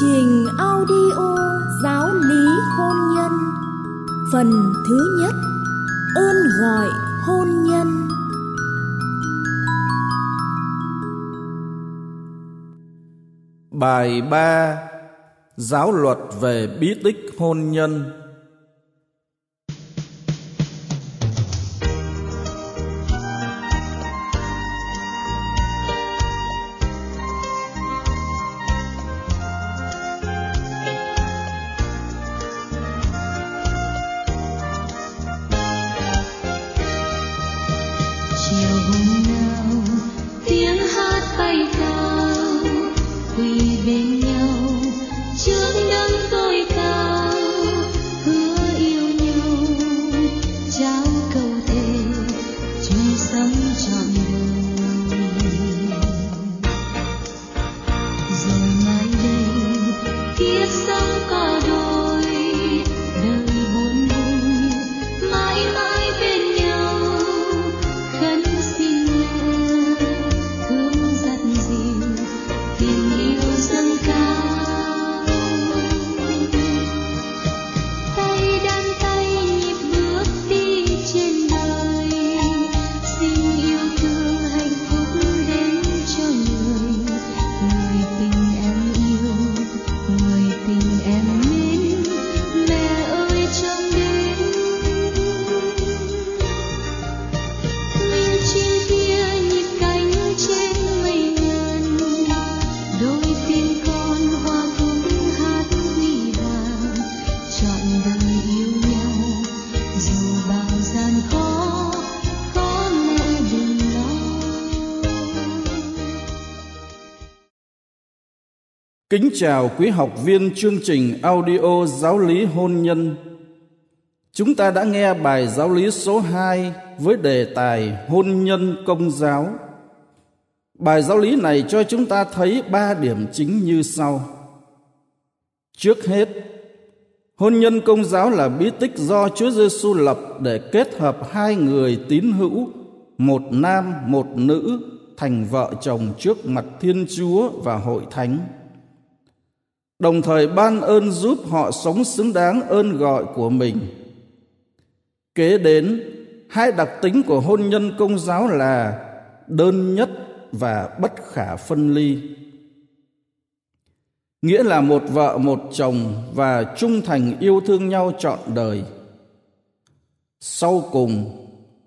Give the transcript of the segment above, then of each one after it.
trình audio giáo lý hôn nhân. Phần thứ nhất, ơn gọi hôn nhân. Bài 3 Giáo luật về bí tích hôn nhân. Kính chào quý học viên chương trình audio giáo lý hôn nhân. Chúng ta đã nghe bài giáo lý số 2 với đề tài hôn nhân công giáo. Bài giáo lý này cho chúng ta thấy ba điểm chính như sau. Trước hết, hôn nhân công giáo là bí tích do Chúa Giêsu lập để kết hợp hai người tín hữu, một nam một nữ thành vợ chồng trước mặt Thiên Chúa và hội thánh đồng thời ban ơn giúp họ sống xứng đáng ơn gọi của mình. Kế đến, hai đặc tính của hôn nhân công giáo là đơn nhất và bất khả phân ly. Nghĩa là một vợ một chồng và trung thành yêu thương nhau trọn đời. Sau cùng,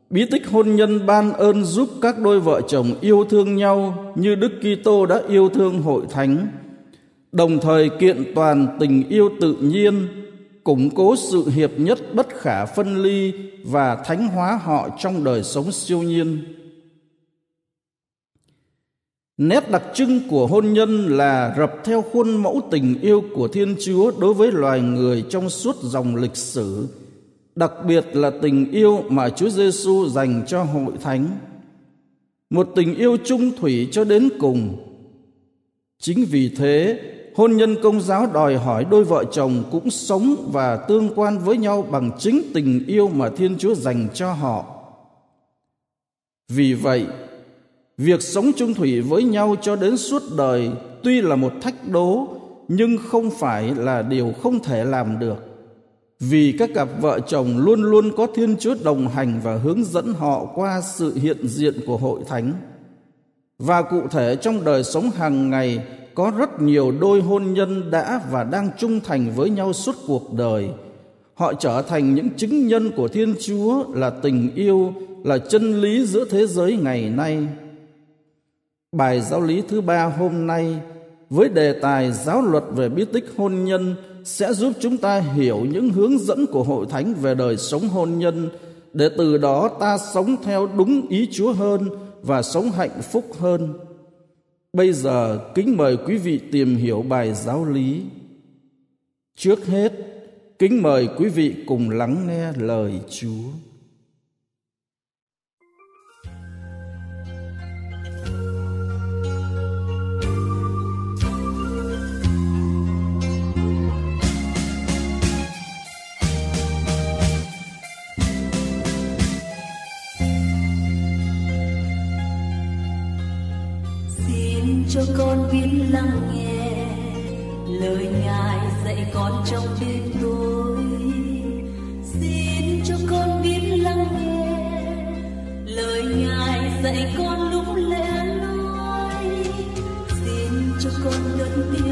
bí tích hôn nhân ban ơn giúp các đôi vợ chồng yêu thương nhau như Đức Kitô đã yêu thương hội thánh đồng thời kiện toàn tình yêu tự nhiên, củng cố sự hiệp nhất bất khả phân ly và thánh hóa họ trong đời sống siêu nhiên. Nét đặc trưng của hôn nhân là rập theo khuôn mẫu tình yêu của thiên chúa đối với loài người trong suốt dòng lịch sử, đặc biệt là tình yêu mà chúa giêsu dành cho hội thánh. Một tình yêu trung thủy cho đến cùng. Chính vì thế hôn nhân công giáo đòi hỏi đôi vợ chồng cũng sống và tương quan với nhau bằng chính tình yêu mà thiên chúa dành cho họ. Vì vậy, việc sống chung thủy với nhau cho đến suốt đời tuy là một thách đố, nhưng không phải là điều không thể làm được. Vì các cặp vợ chồng luôn luôn có thiên chúa đồng hành và hướng dẫn họ qua sự hiện diện của hội thánh. Và cụ thể trong đời sống hàng ngày có rất nhiều đôi hôn nhân đã và đang trung thành với nhau suốt cuộc đời. Họ trở thành những chứng nhân của thiên chúa, là tình yêu, là chân lý giữa thế giới ngày nay. Bài giáo lý thứ ba hôm nay với đề tài giáo luật về bí tích hôn nhân sẽ giúp chúng ta hiểu những hướng dẫn của hội thánh về đời sống hôn nhân, để từ đó ta sống theo đúng ý chúa hơn và sống hạnh phúc hơn. Bây giờ kính mời quý vị tìm hiểu bài giáo lý. Trước hết, kính mời quý vị cùng lắng nghe lời Chúa. Cho con biết lắng nghe. Lời ngài dạy con trong đêm tối. Xin cho con biết lắng nghe. Lời ngài dạy con lúc lẽ nói xin cho con nhận tin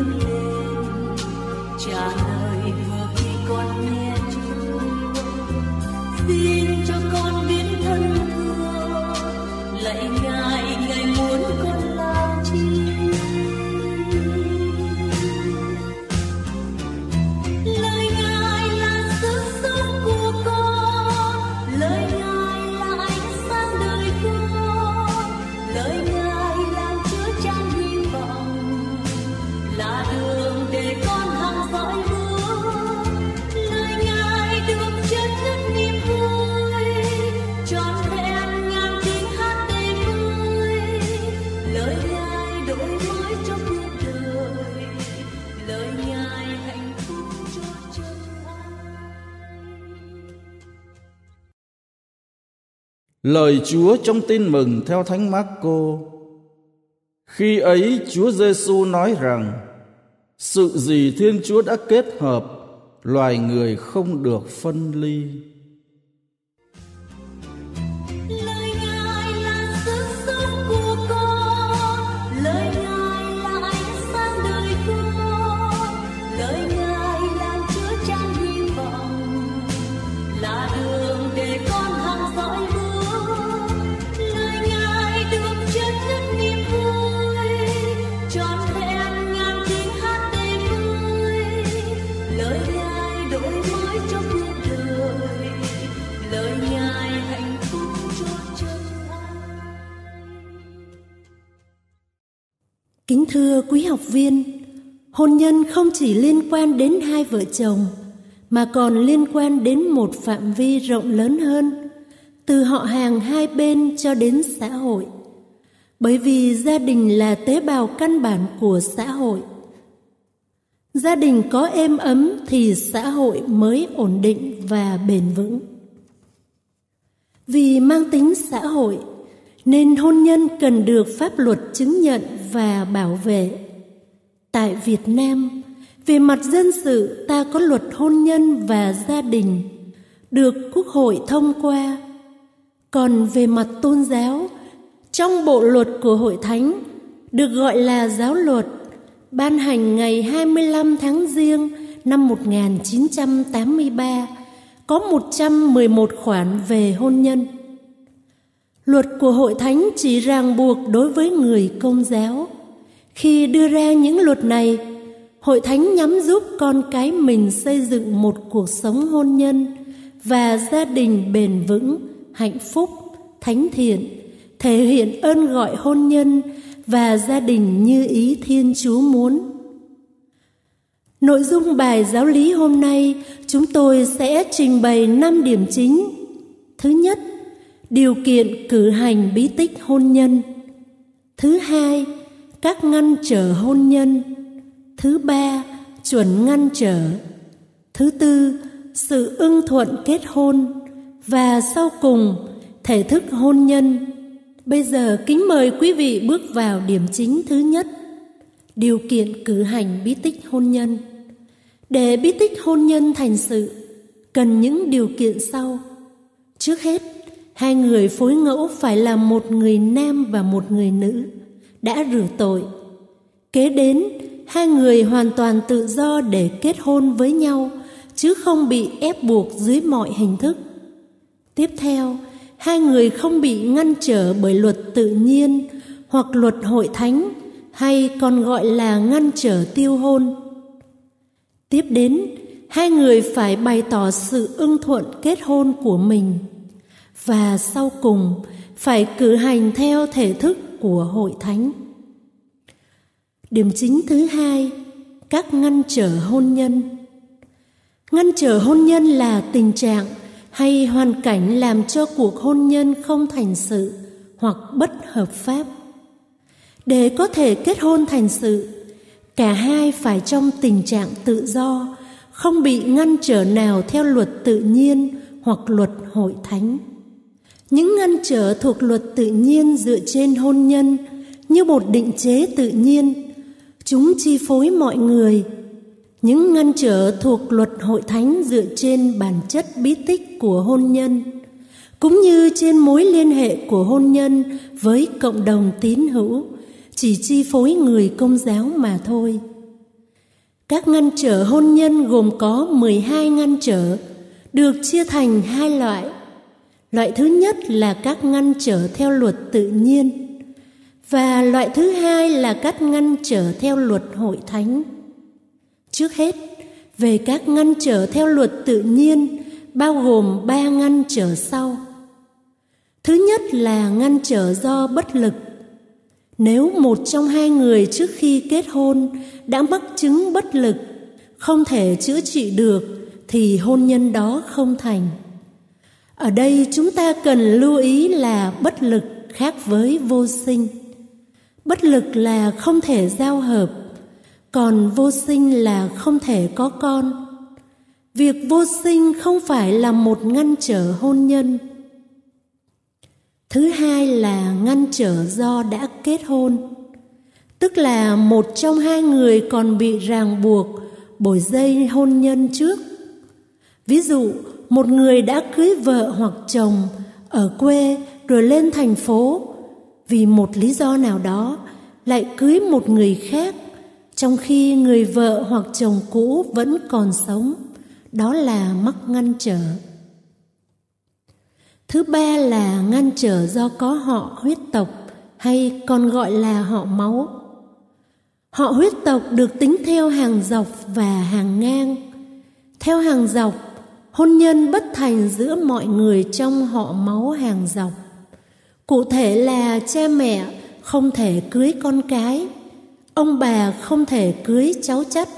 Lời Chúa trong tin mừng theo Thánh Marco. Khi ấy Chúa Giêsu nói rằng: Sự gì Thiên Chúa đã kết hợp, loài người không được phân ly. Kính thưa quý học viên, hôn nhân không chỉ liên quan đến hai vợ chồng mà còn liên quan đến một phạm vi rộng lớn hơn, từ họ hàng hai bên cho đến xã hội. Bởi vì gia đình là tế bào căn bản của xã hội. Gia đình có êm ấm thì xã hội mới ổn định và bền vững. Vì mang tính xã hội nên hôn nhân cần được pháp luật chứng nhận và bảo vệ. Tại Việt Nam, về mặt dân sự ta có luật hôn nhân và gia đình được Quốc hội thông qua. Còn về mặt tôn giáo, trong bộ luật của Hội Thánh được gọi là giáo luật ban hành ngày 25 tháng Giêng năm 1983 có 111 khoản về hôn nhân. Luật của Hội Thánh chỉ ràng buộc đối với người công giáo. Khi đưa ra những luật này, Hội Thánh nhắm giúp con cái mình xây dựng một cuộc sống hôn nhân và gia đình bền vững, hạnh phúc, thánh thiện, thể hiện ơn gọi hôn nhân và gia đình như ý Thiên Chúa muốn. Nội dung bài giáo lý hôm nay chúng tôi sẽ trình bày 5 điểm chính. Thứ nhất, điều kiện cử hành bí tích hôn nhân. Thứ hai, các ngăn trở hôn nhân. Thứ ba, chuẩn ngăn trở. Thứ tư, sự ưng thuận kết hôn và sau cùng thể thức hôn nhân. Bây giờ kính mời quý vị bước vào điểm chính thứ nhất, điều kiện cử hành bí tích hôn nhân. Để bí tích hôn nhân thành sự, cần những điều kiện sau. Trước hết, hai người phối ngẫu phải là một người nam và một người nữ đã rửa tội. Kế đến, hai người hoàn toàn tự do để kết hôn với nhau, chứ không bị ép buộc dưới mọi hình thức. Tiếp theo, hai người không bị ngăn trở bởi luật tự nhiên hoặc luật hội thánh hay còn gọi là ngăn trở tiêu hôn. Tiếp đến, hai người phải bày tỏ sự ưng thuận kết hôn của mình và sau cùng phải cử hành theo thể thức của hội thánh. Điểm chính thứ hai, các ngăn trở hôn nhân. Ngăn trở hôn nhân là tình trạng hay hoàn cảnh làm cho cuộc hôn nhân không thành sự hoặc bất hợp pháp. Để có thể kết hôn thành sự, cả hai phải trong tình trạng tự do, không bị ngăn trở nào theo luật tự nhiên hoặc luật hội thánh. Những ngăn trở thuộc luật tự nhiên dựa trên hôn nhân như một định chế tự nhiên, chúng chi phối mọi người Những ngăn trở thuộc luật hội thánh dựa trên bản chất bí tích của hôn nhân, cũng như trên mối liên hệ của hôn nhân với cộng đồng tín hữu, chỉ chi phối người công giáo mà thôi. Các ngăn trở hôn nhân gồm có 12 ngăn trở, được chia thành hai loại. Loại thứ nhất là các ngăn trở theo luật tự nhiên, và loại thứ hai là các ngăn trở theo luật hội thánh. Trước hết, về các ngăn trở theo luật tự nhiên bao gồm ba ngăn trở sau. Thứ nhất là ngăn trở do bất lực. Nếu một trong hai người trước khi kết hôn đã mắc chứng bất lực, không thể chữa trị được thì hôn nhân đó không thành. Ở đây chúng ta cần lưu ý là bất lực khác với vô sinh. Bất lực là không thể giao hợp, còn vô sinh là không thể có con. Việc vô sinh không phải là một ngăn trở hôn nhân. Thứ hai là ngăn trở do đã kết hôn, tức là một trong hai người còn bị ràng buộc bởi dây hôn nhân trước. Ví dụ, một người đã cưới vợ hoặc chồng ở quê rồi lên thành phố. Vì một lý do nào đó, lại cưới một người khác, trong khi người vợ hoặc chồng cũ vẫn còn sống. Đó là mắc ngăn trở. Thứ ba là ngăn trở do có họ huyết tộc, hay còn gọi là họ máu. Họ huyết tộc được tính theo hàng dọc và hàng ngang. Theo hàng dọc hôn nhân bất thành giữa mọi người trong họ máu hàng dọc. Cụ thể là cha mẹ không thể cưới con cái, ông bà không thể cưới cháu chắt.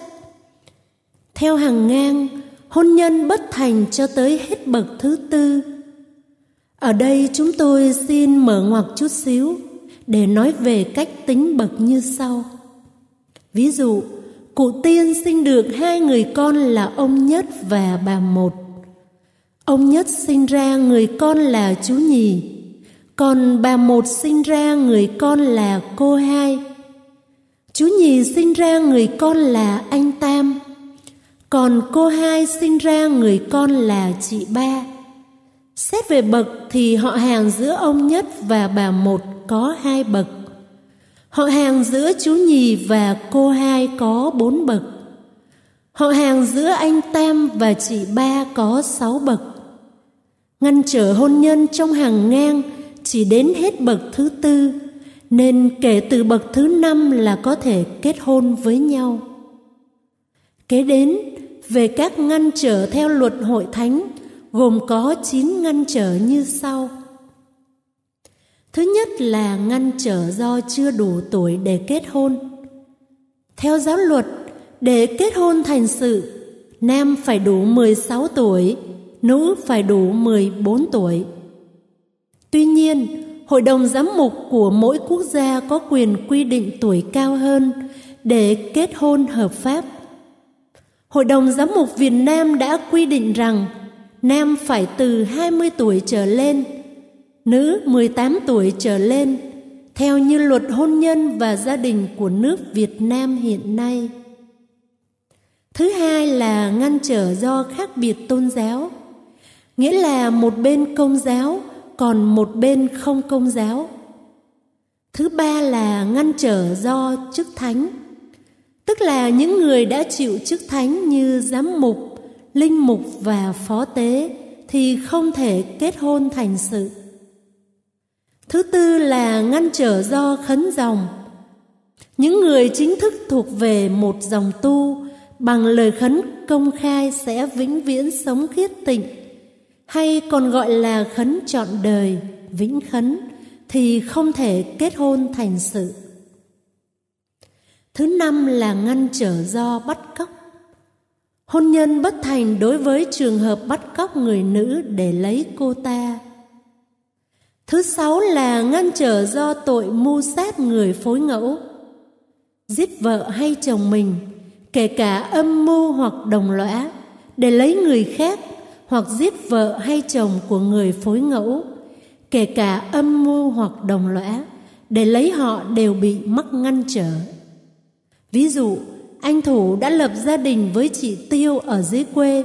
Theo hàng ngang, hôn nhân bất thành cho tới hết bậc thứ tư. Ở đây chúng tôi xin mở ngoặc chút xíu để nói về cách tính bậc như sau. Ví dụ, cụ tiên sinh được hai người con là ông nhất và bà một ông nhất sinh ra người con là chú nhì, còn bà một sinh ra người con là cô hai. Chú nhì sinh ra người con là anh tam, còn cô hai sinh ra người con là chị ba. Xét về bậc thì họ hàng giữa ông nhất và bà một có hai bậc. Họ hàng giữa chú nhì và cô hai có bốn bậc. Họ hàng giữa anh tam và chị ba có sáu bậc ngăn trở hôn nhân trong hàng ngang chỉ đến hết bậc thứ tư nên kể từ bậc thứ năm là có thể kết hôn với nhau kế đến về các ngăn trở theo luật hội thánh gồm có 9 ngăn trở như sau. Thứ nhất là ngăn trở do chưa đủ tuổi để kết hôn. Theo giáo luật, để kết hôn thành sự, nam phải đủ 16 tuổi, nữ phải đủ 14 tuổi. Tuy nhiên, Hội đồng giám mục của mỗi quốc gia có quyền quy định tuổi cao hơn để kết hôn hợp pháp. Hội đồng giám mục Việt Nam đã quy định rằng nam phải từ 20 tuổi trở lên, nữ 18 tuổi trở lên, theo như luật hôn nhân và gia đình của nước Việt Nam hiện nay. Thứ hai là ngăn trở do khác biệt tôn giáo, nghĩa là một bên công giáo còn một bên không công giáo. Thứ ba là ngăn trở do chức thánh, tức là những người đã chịu chức thánh như giám mục, linh mục và phó tế thì không thể kết hôn thành sự. Thứ tư là ngăn trở do khấn dòng. Những người chính thức thuộc về một dòng tu bằng lời khấn công khai sẽ vĩnh viễn sống khiết tịnh hay còn gọi là khấn trọn đời, vĩnh khấn thì không thể kết hôn thành sự. Thứ năm là ngăn trở do bắt cóc. Hôn nhân bất thành đối với trường hợp bắt cóc người nữ để lấy cô ta. Thứ sáu là ngăn trở do tội mưu sát người phối ngẫu. Giết vợ hay chồng mình, kể cả âm mưu hoặc đồng lõa, để lấy người khác hoặc giết vợ hay chồng của người phối ngẫu, kể cả âm mưu hoặc đồng lõa, để lấy họ đều bị mắc ngăn trở. Ví dụ, anh Thủ đã lập gia đình với chị Tiêu ở dưới quê.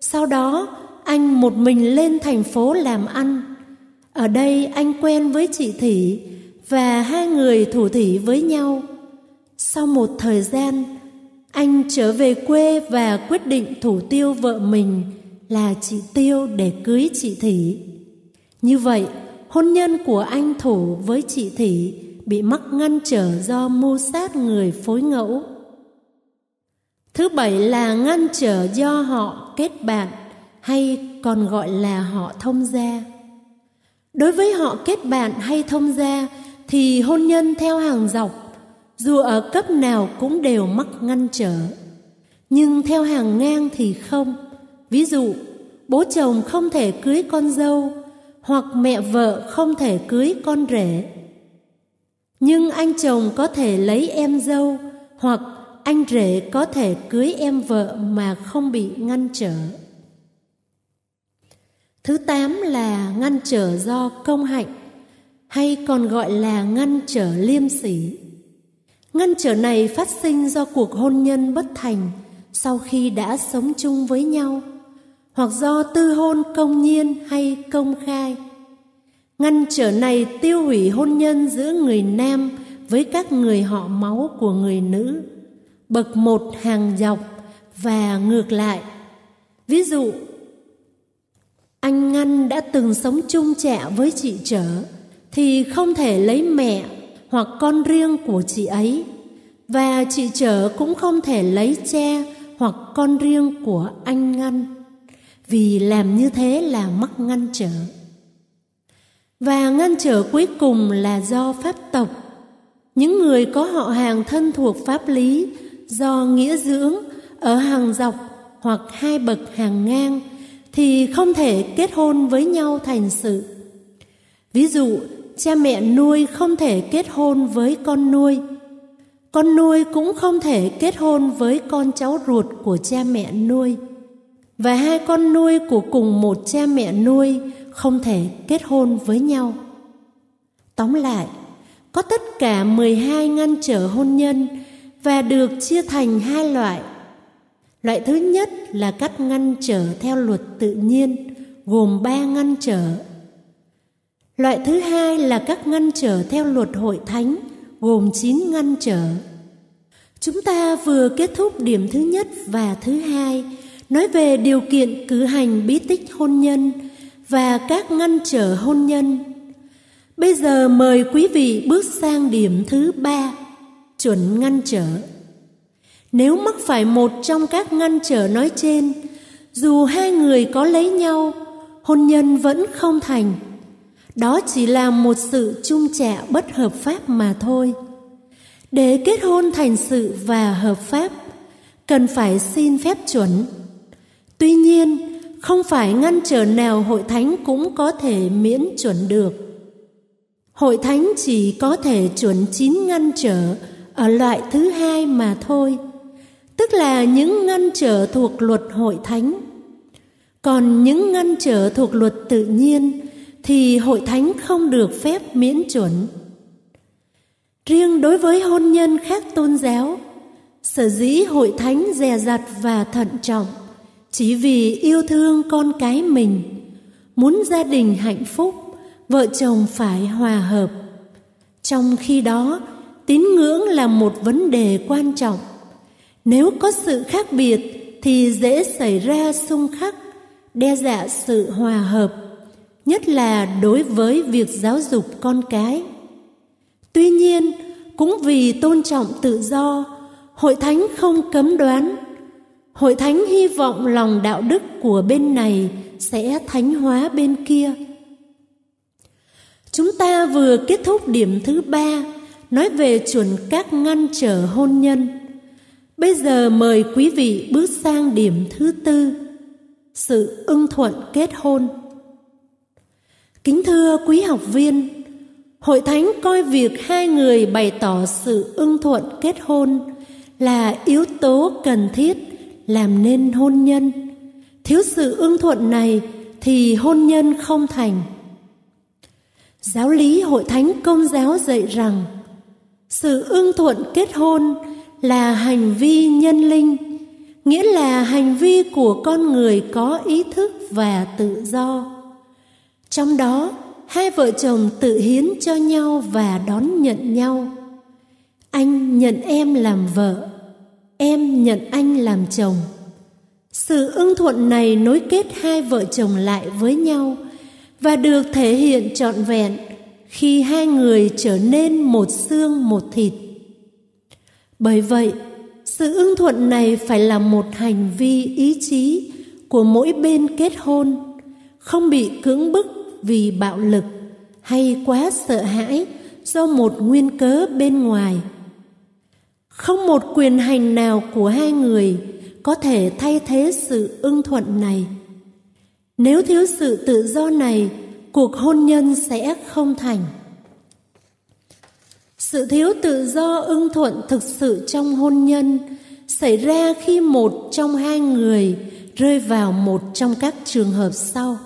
Sau đó, anh một mình lên thành phố làm ăn. Ở đây anh quen với chị thủy và hai người thủ thủy với nhau. Sau một thời gian, anh trở về quê và quyết định thủ tiêu vợ mình là chị Tiêu để cưới chị thị Như vậy, hôn nhân của anh Thủ với chị thị bị mắc ngăn trở do mưu sát người phối ngẫu. Thứ bảy là ngăn trở do họ kết bạn hay còn gọi là họ thông gia. Đối với họ kết bạn hay thông gia thì hôn nhân theo hàng dọc dù ở cấp nào cũng đều mắc ngăn trở. Nhưng theo hàng ngang thì không. Ví dụ, bố chồng không thể cưới con dâu hoặc mẹ vợ không thể cưới con rể. Nhưng anh chồng có thể lấy em dâu hoặc anh rể có thể cưới em vợ mà không bị ngăn trở. Thứ tám là ngăn trở do công hạnh hay còn gọi là ngăn trở liêm sỉ. Ngăn trở này phát sinh do cuộc hôn nhân bất thành sau khi đã sống chung với nhau hoặc do tư hôn công nhiên hay công khai. Ngăn trở này tiêu hủy hôn nhân giữa người nam với các người họ máu của người nữ, bậc một hàng dọc và ngược lại. Ví dụ, anh Ngăn đã từng sống chung trẻ với chị Trở thì không thể lấy mẹ hoặc con riêng của chị ấy và chị Trở cũng không thể lấy cha hoặc con riêng của anh Ngăn vì làm như thế là mắc ngăn trở. Và ngăn trở cuối cùng là do pháp tộc. Những người có họ hàng thân thuộc pháp lý do nghĩa dưỡng ở hàng dọc hoặc hai bậc hàng ngang thì không thể kết hôn với nhau thành sự. Ví dụ, cha mẹ nuôi không thể kết hôn với con nuôi. Con nuôi cũng không thể kết hôn với con cháu ruột của cha mẹ nuôi. Và hai con nuôi của cùng một cha mẹ nuôi không thể kết hôn với nhau. Tóm lại, có tất cả 12 ngăn trở hôn nhân và được chia thành hai loại. Loại thứ nhất là các ngăn trở theo luật tự nhiên, gồm ba ngăn trở. Loại thứ hai là các ngăn trở theo luật hội thánh, gồm 9 ngăn trở. Chúng ta vừa kết thúc điểm thứ nhất và thứ hai, nói về điều kiện cử hành bí tích hôn nhân và các ngăn trở hôn nhân. Bây giờ mời quý vị bước sang điểm thứ ba, chuẩn ngăn trở. Nếu mắc phải một trong các ngăn trở nói trên, dù hai người có lấy nhau, hôn nhân vẫn không thành. Đó chỉ là một sự chung trẻ bất hợp pháp mà thôi. Để kết hôn thành sự và hợp pháp, cần phải xin phép chuẩn. Tuy nhiên, không phải ngăn trở nào hội thánh cũng có thể miễn chuẩn được. Hội thánh chỉ có thể chuẩn chín ngăn trở ở loại thứ hai mà thôi, tức là những ngăn trở thuộc luật hội thánh. Còn những ngăn trở thuộc luật tự nhiên thì hội thánh không được phép miễn chuẩn. Riêng đối với hôn nhân khác tôn giáo, sở dĩ hội thánh dè dặt và thận trọng chỉ vì yêu thương con cái mình, muốn gia đình hạnh phúc, vợ chồng phải hòa hợp. Trong khi đó, tín ngưỡng là một vấn đề quan trọng. Nếu có sự khác biệt thì dễ xảy ra xung khắc, đe dọa sự hòa hợp, nhất là đối với việc giáo dục con cái. Tuy nhiên, cũng vì tôn trọng tự do, hội thánh không cấm đoán Hội thánh hy vọng lòng đạo đức của bên này sẽ thánh hóa bên kia. Chúng ta vừa kết thúc điểm thứ ba, nói về chuẩn các ngăn trở hôn nhân. Bây giờ mời quý vị bước sang điểm thứ tư, sự ưng thuận kết hôn. Kính thưa quý học viên, Hội Thánh coi việc hai người bày tỏ sự ưng thuận kết hôn là yếu tố cần thiết làm nên hôn nhân thiếu sự ưng thuận này thì hôn nhân không thành giáo lý hội thánh công giáo dạy rằng sự ưng thuận kết hôn là hành vi nhân linh, nghĩa là hành vi của con người có ý thức và tự do. Trong đó, hai vợ chồng tự hiến cho nhau và đón nhận nhau. Anh nhận em làm vợ, em nhận anh làm chồng. Sự ưng thuận này nối kết hai vợ chồng lại với nhau và được thể hiện trọn vẹn khi hai người trở nên một xương một thịt. Bởi vậy, sự ưng thuận này phải là một hành vi ý chí của mỗi bên kết hôn, không bị cưỡng bức vì bạo lực hay quá sợ hãi do một nguyên cớ bên ngoài. Không một quyền hành nào của hai người có thể thay thế sự ưng thuận này. Nếu thiếu sự tự do này, cuộc hôn nhân sẽ không thành. Sự thiếu tự do ưng thuận thực sự trong hôn nhân xảy ra khi một trong hai người rơi vào một trong các trường hợp sau.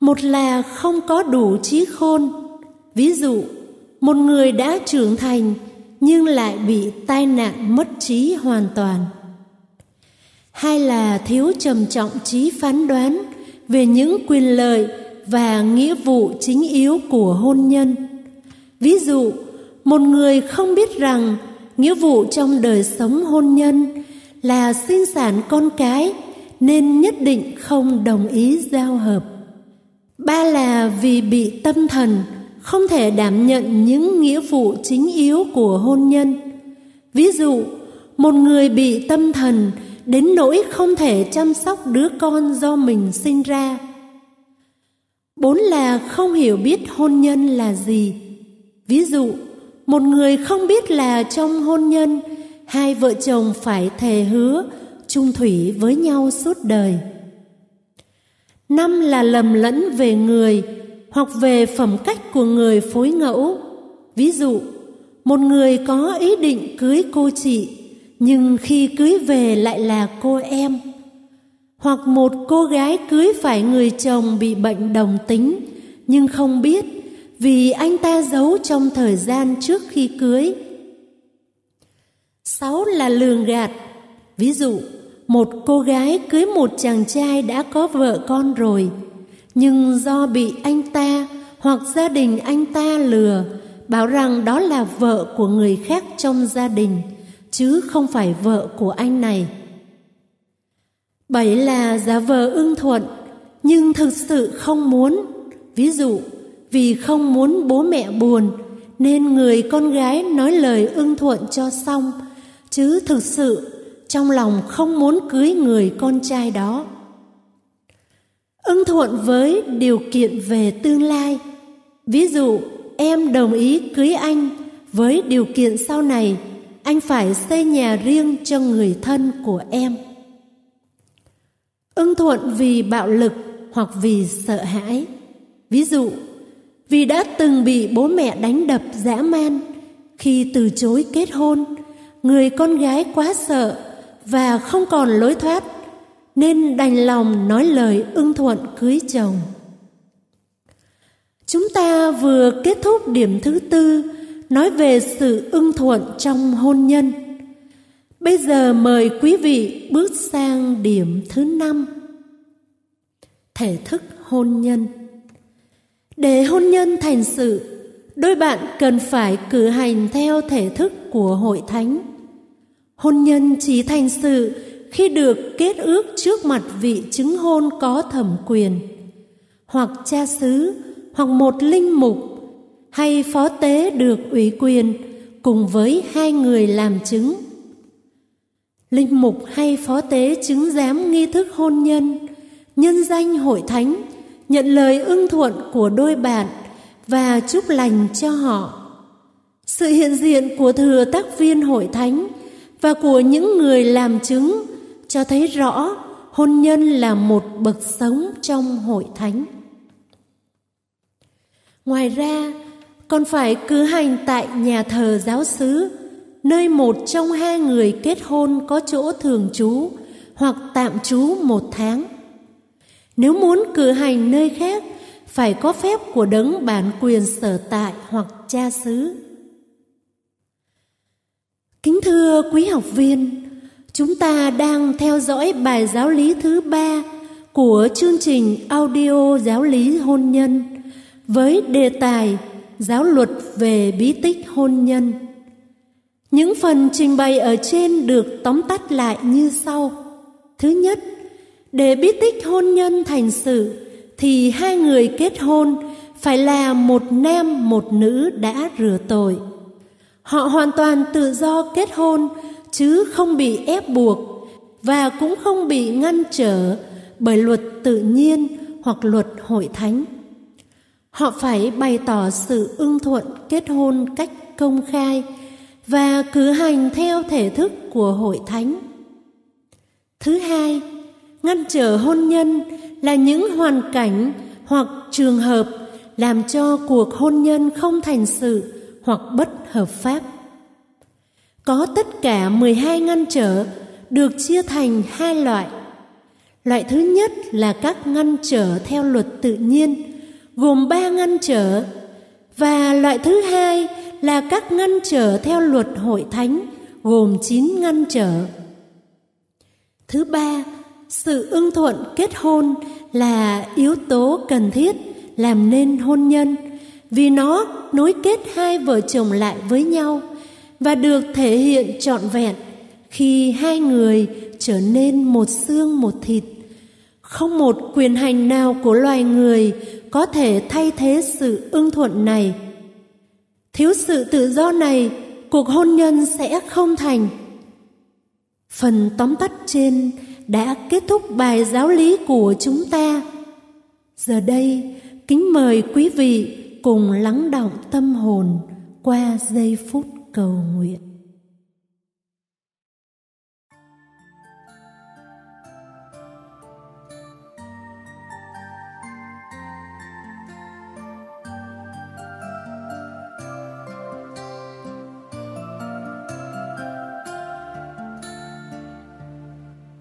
Một là không có đủ trí khôn. Ví dụ, một người đã trưởng thành nhưng lại bị tai nạn mất trí hoàn toàn. Hai là thiếu trầm trọng trí phán đoán về những quyền lợi và nghĩa vụ chính yếu của hôn nhân. Ví dụ, một người không biết rằng nghĩa vụ trong đời sống hôn nhân là sinh sản con cái nên nhất định không đồng ý giao hợp. Ba là vì bị tâm thần không thể đảm nhận những nghĩa vụ chính yếu của hôn nhân. Ví dụ, một người bị tâm thần đến nỗi không thể chăm sóc đứa con do mình sinh ra. Bốn là không hiểu biết hôn nhân là gì. Ví dụ, một người không biết là trong hôn nhân hai vợ chồng phải thề hứa chung thủy với nhau suốt đời. Năm là lầm lẫn về người hoặc về phẩm cách của người phối ngẫu. Ví dụ, một người có ý định cưới cô chị nhưng khi cưới về lại là cô em. Hoặc một cô gái cưới phải người chồng bị bệnh đồng tính nhưng không biết vì anh ta giấu trong thời gian trước khi cưới. Sáu là lường gạt. Ví dụ, một cô gái cưới một chàng trai đã có vợ con rồi, nhưng do bị anh ta hoặc gia đình anh ta lừa, bảo rằng đó là vợ của người khác trong gia đình, chứ không phải vợ của anh này. Bảy là giả vờ ưng thuận, nhưng thực sự không muốn. Ví dụ, vì không muốn bố mẹ buồn, nên người con gái nói lời ưng thuận cho xong, chứ thực sự trong lòng không muốn cưới người con trai đó. Ưng thuận với điều kiện về tương lai. Ví dụ, em đồng ý cưới anh với điều kiện sau này anh phải xây nhà riêng cho người thân của em. Ưng thuận vì bạo lực hoặc vì sợ hãi. Ví dụ, vì đã từng bị bố mẹ đánh đập dã man khi từ chối kết hôn, người con gái quá sợ và không còn lối thoát nên đành lòng nói lời ưng thuận cưới chồng. Chúng ta vừa kết thúc điểm thứ tư nói về sự ưng thuận trong hôn nhân. Bây giờ mời quý vị bước sang điểm thứ năm. Thể thức hôn nhân. Để hôn nhân thành sự, đôi bạn cần phải cử hành theo thể thức của hội thánh. Hôn nhân chỉ thành sự khi được kết ước trước mặt vị chứng hôn có thẩm quyền, hoặc cha xứ, hoặc một linh mục, hay phó tế được ủy quyền cùng với hai người làm chứng. Linh mục hay phó tế chứng giám nghi thức hôn nhân, nhân danh hội thánh nhận lời ưng thuận của đôi bạn và chúc lành cho họ. Sự hiện diện của thừa tác viên hội thánh và của những người làm chứng cho thấy rõ hôn nhân là một bậc sống trong hội thánh. Ngoài ra, còn phải cử hành tại nhà thờ giáo xứ, nơi một trong hai người kết hôn có chỗ thường trú hoặc tạm trú một tháng. Nếu muốn cử hành nơi khác, phải có phép của đấng bản quyền sở tại hoặc cha xứ. Kính thưa thưa quý học viên, chúng ta đang theo dõi bài giáo lý thứ ba của chương trình audio giáo lý hôn nhân với đề tài giáo luật về bí tích hôn nhân. Những phần trình bày ở trên được tóm tắt lại như sau. Thứ nhất, để bí tích hôn nhân thành sự thì hai người kết hôn phải là một nam một nữ đã rửa tội. Họ hoàn toàn tự do kết hôn chứ không bị ép buộc và cũng không bị ngăn trở bởi luật tự nhiên hoặc luật hội thánh. Họ phải bày tỏ sự ưng thuận kết hôn cách công khai và cử hành theo thể thức của hội thánh. Thứ hai, ngăn trở hôn nhân là những hoàn cảnh hoặc trường hợp làm cho cuộc hôn nhân không thành sự hoặc bất hợp pháp. Có tất cả 12 ngăn trở được chia thành hai loại. Loại thứ nhất là các ngăn trở theo luật tự nhiên, gồm ba ngăn trở, và loại thứ hai là các ngăn trở theo luật hội thánh, gồm 9 ngăn trở. Thứ ba, sự ưng thuận kết hôn là yếu tố cần thiết làm nên hôn nhân vì nó nối kết hai vợ chồng lại với nhau và được thể hiện trọn vẹn khi hai người trở nên một xương một thịt. Không một quyền hành nào của loài người có thể thay thế sự ưng thuận này. Thiếu sự tự do này, cuộc hôn nhân sẽ không thành. Phần tóm tắt trên đã kết thúc bài giáo lý của chúng ta. Giờ đây, kính mời quý vị cùng lắng động tâm hồn qua giây phút cầu nguyện.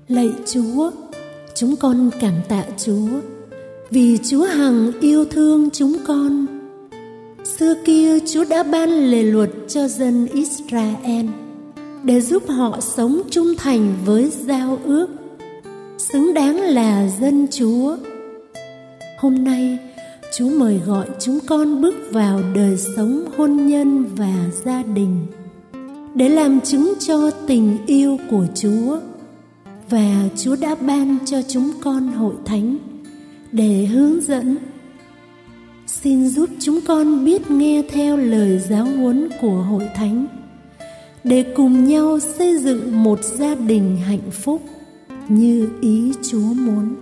Lạy chúa, chúng con cảm tạ chúa vì chúa hằng yêu thương chúng con xưa kia chúa đã ban lề luật cho dân israel để giúp họ sống trung thành với giao ước, xứng đáng là dân chúa hôm nay, chúa mời gọi chúng con bước vào đời sống hôn nhân và gia đình để làm chứng cho tình yêu của chúa và Chúa đã ban cho chúng con hội thánh để hướng dẫn. Xin giúp chúng con biết nghe theo lời giáo huấn của hội thánh, để cùng nhau xây dựng một gia đình hạnh phúc như ý Chúa muốn.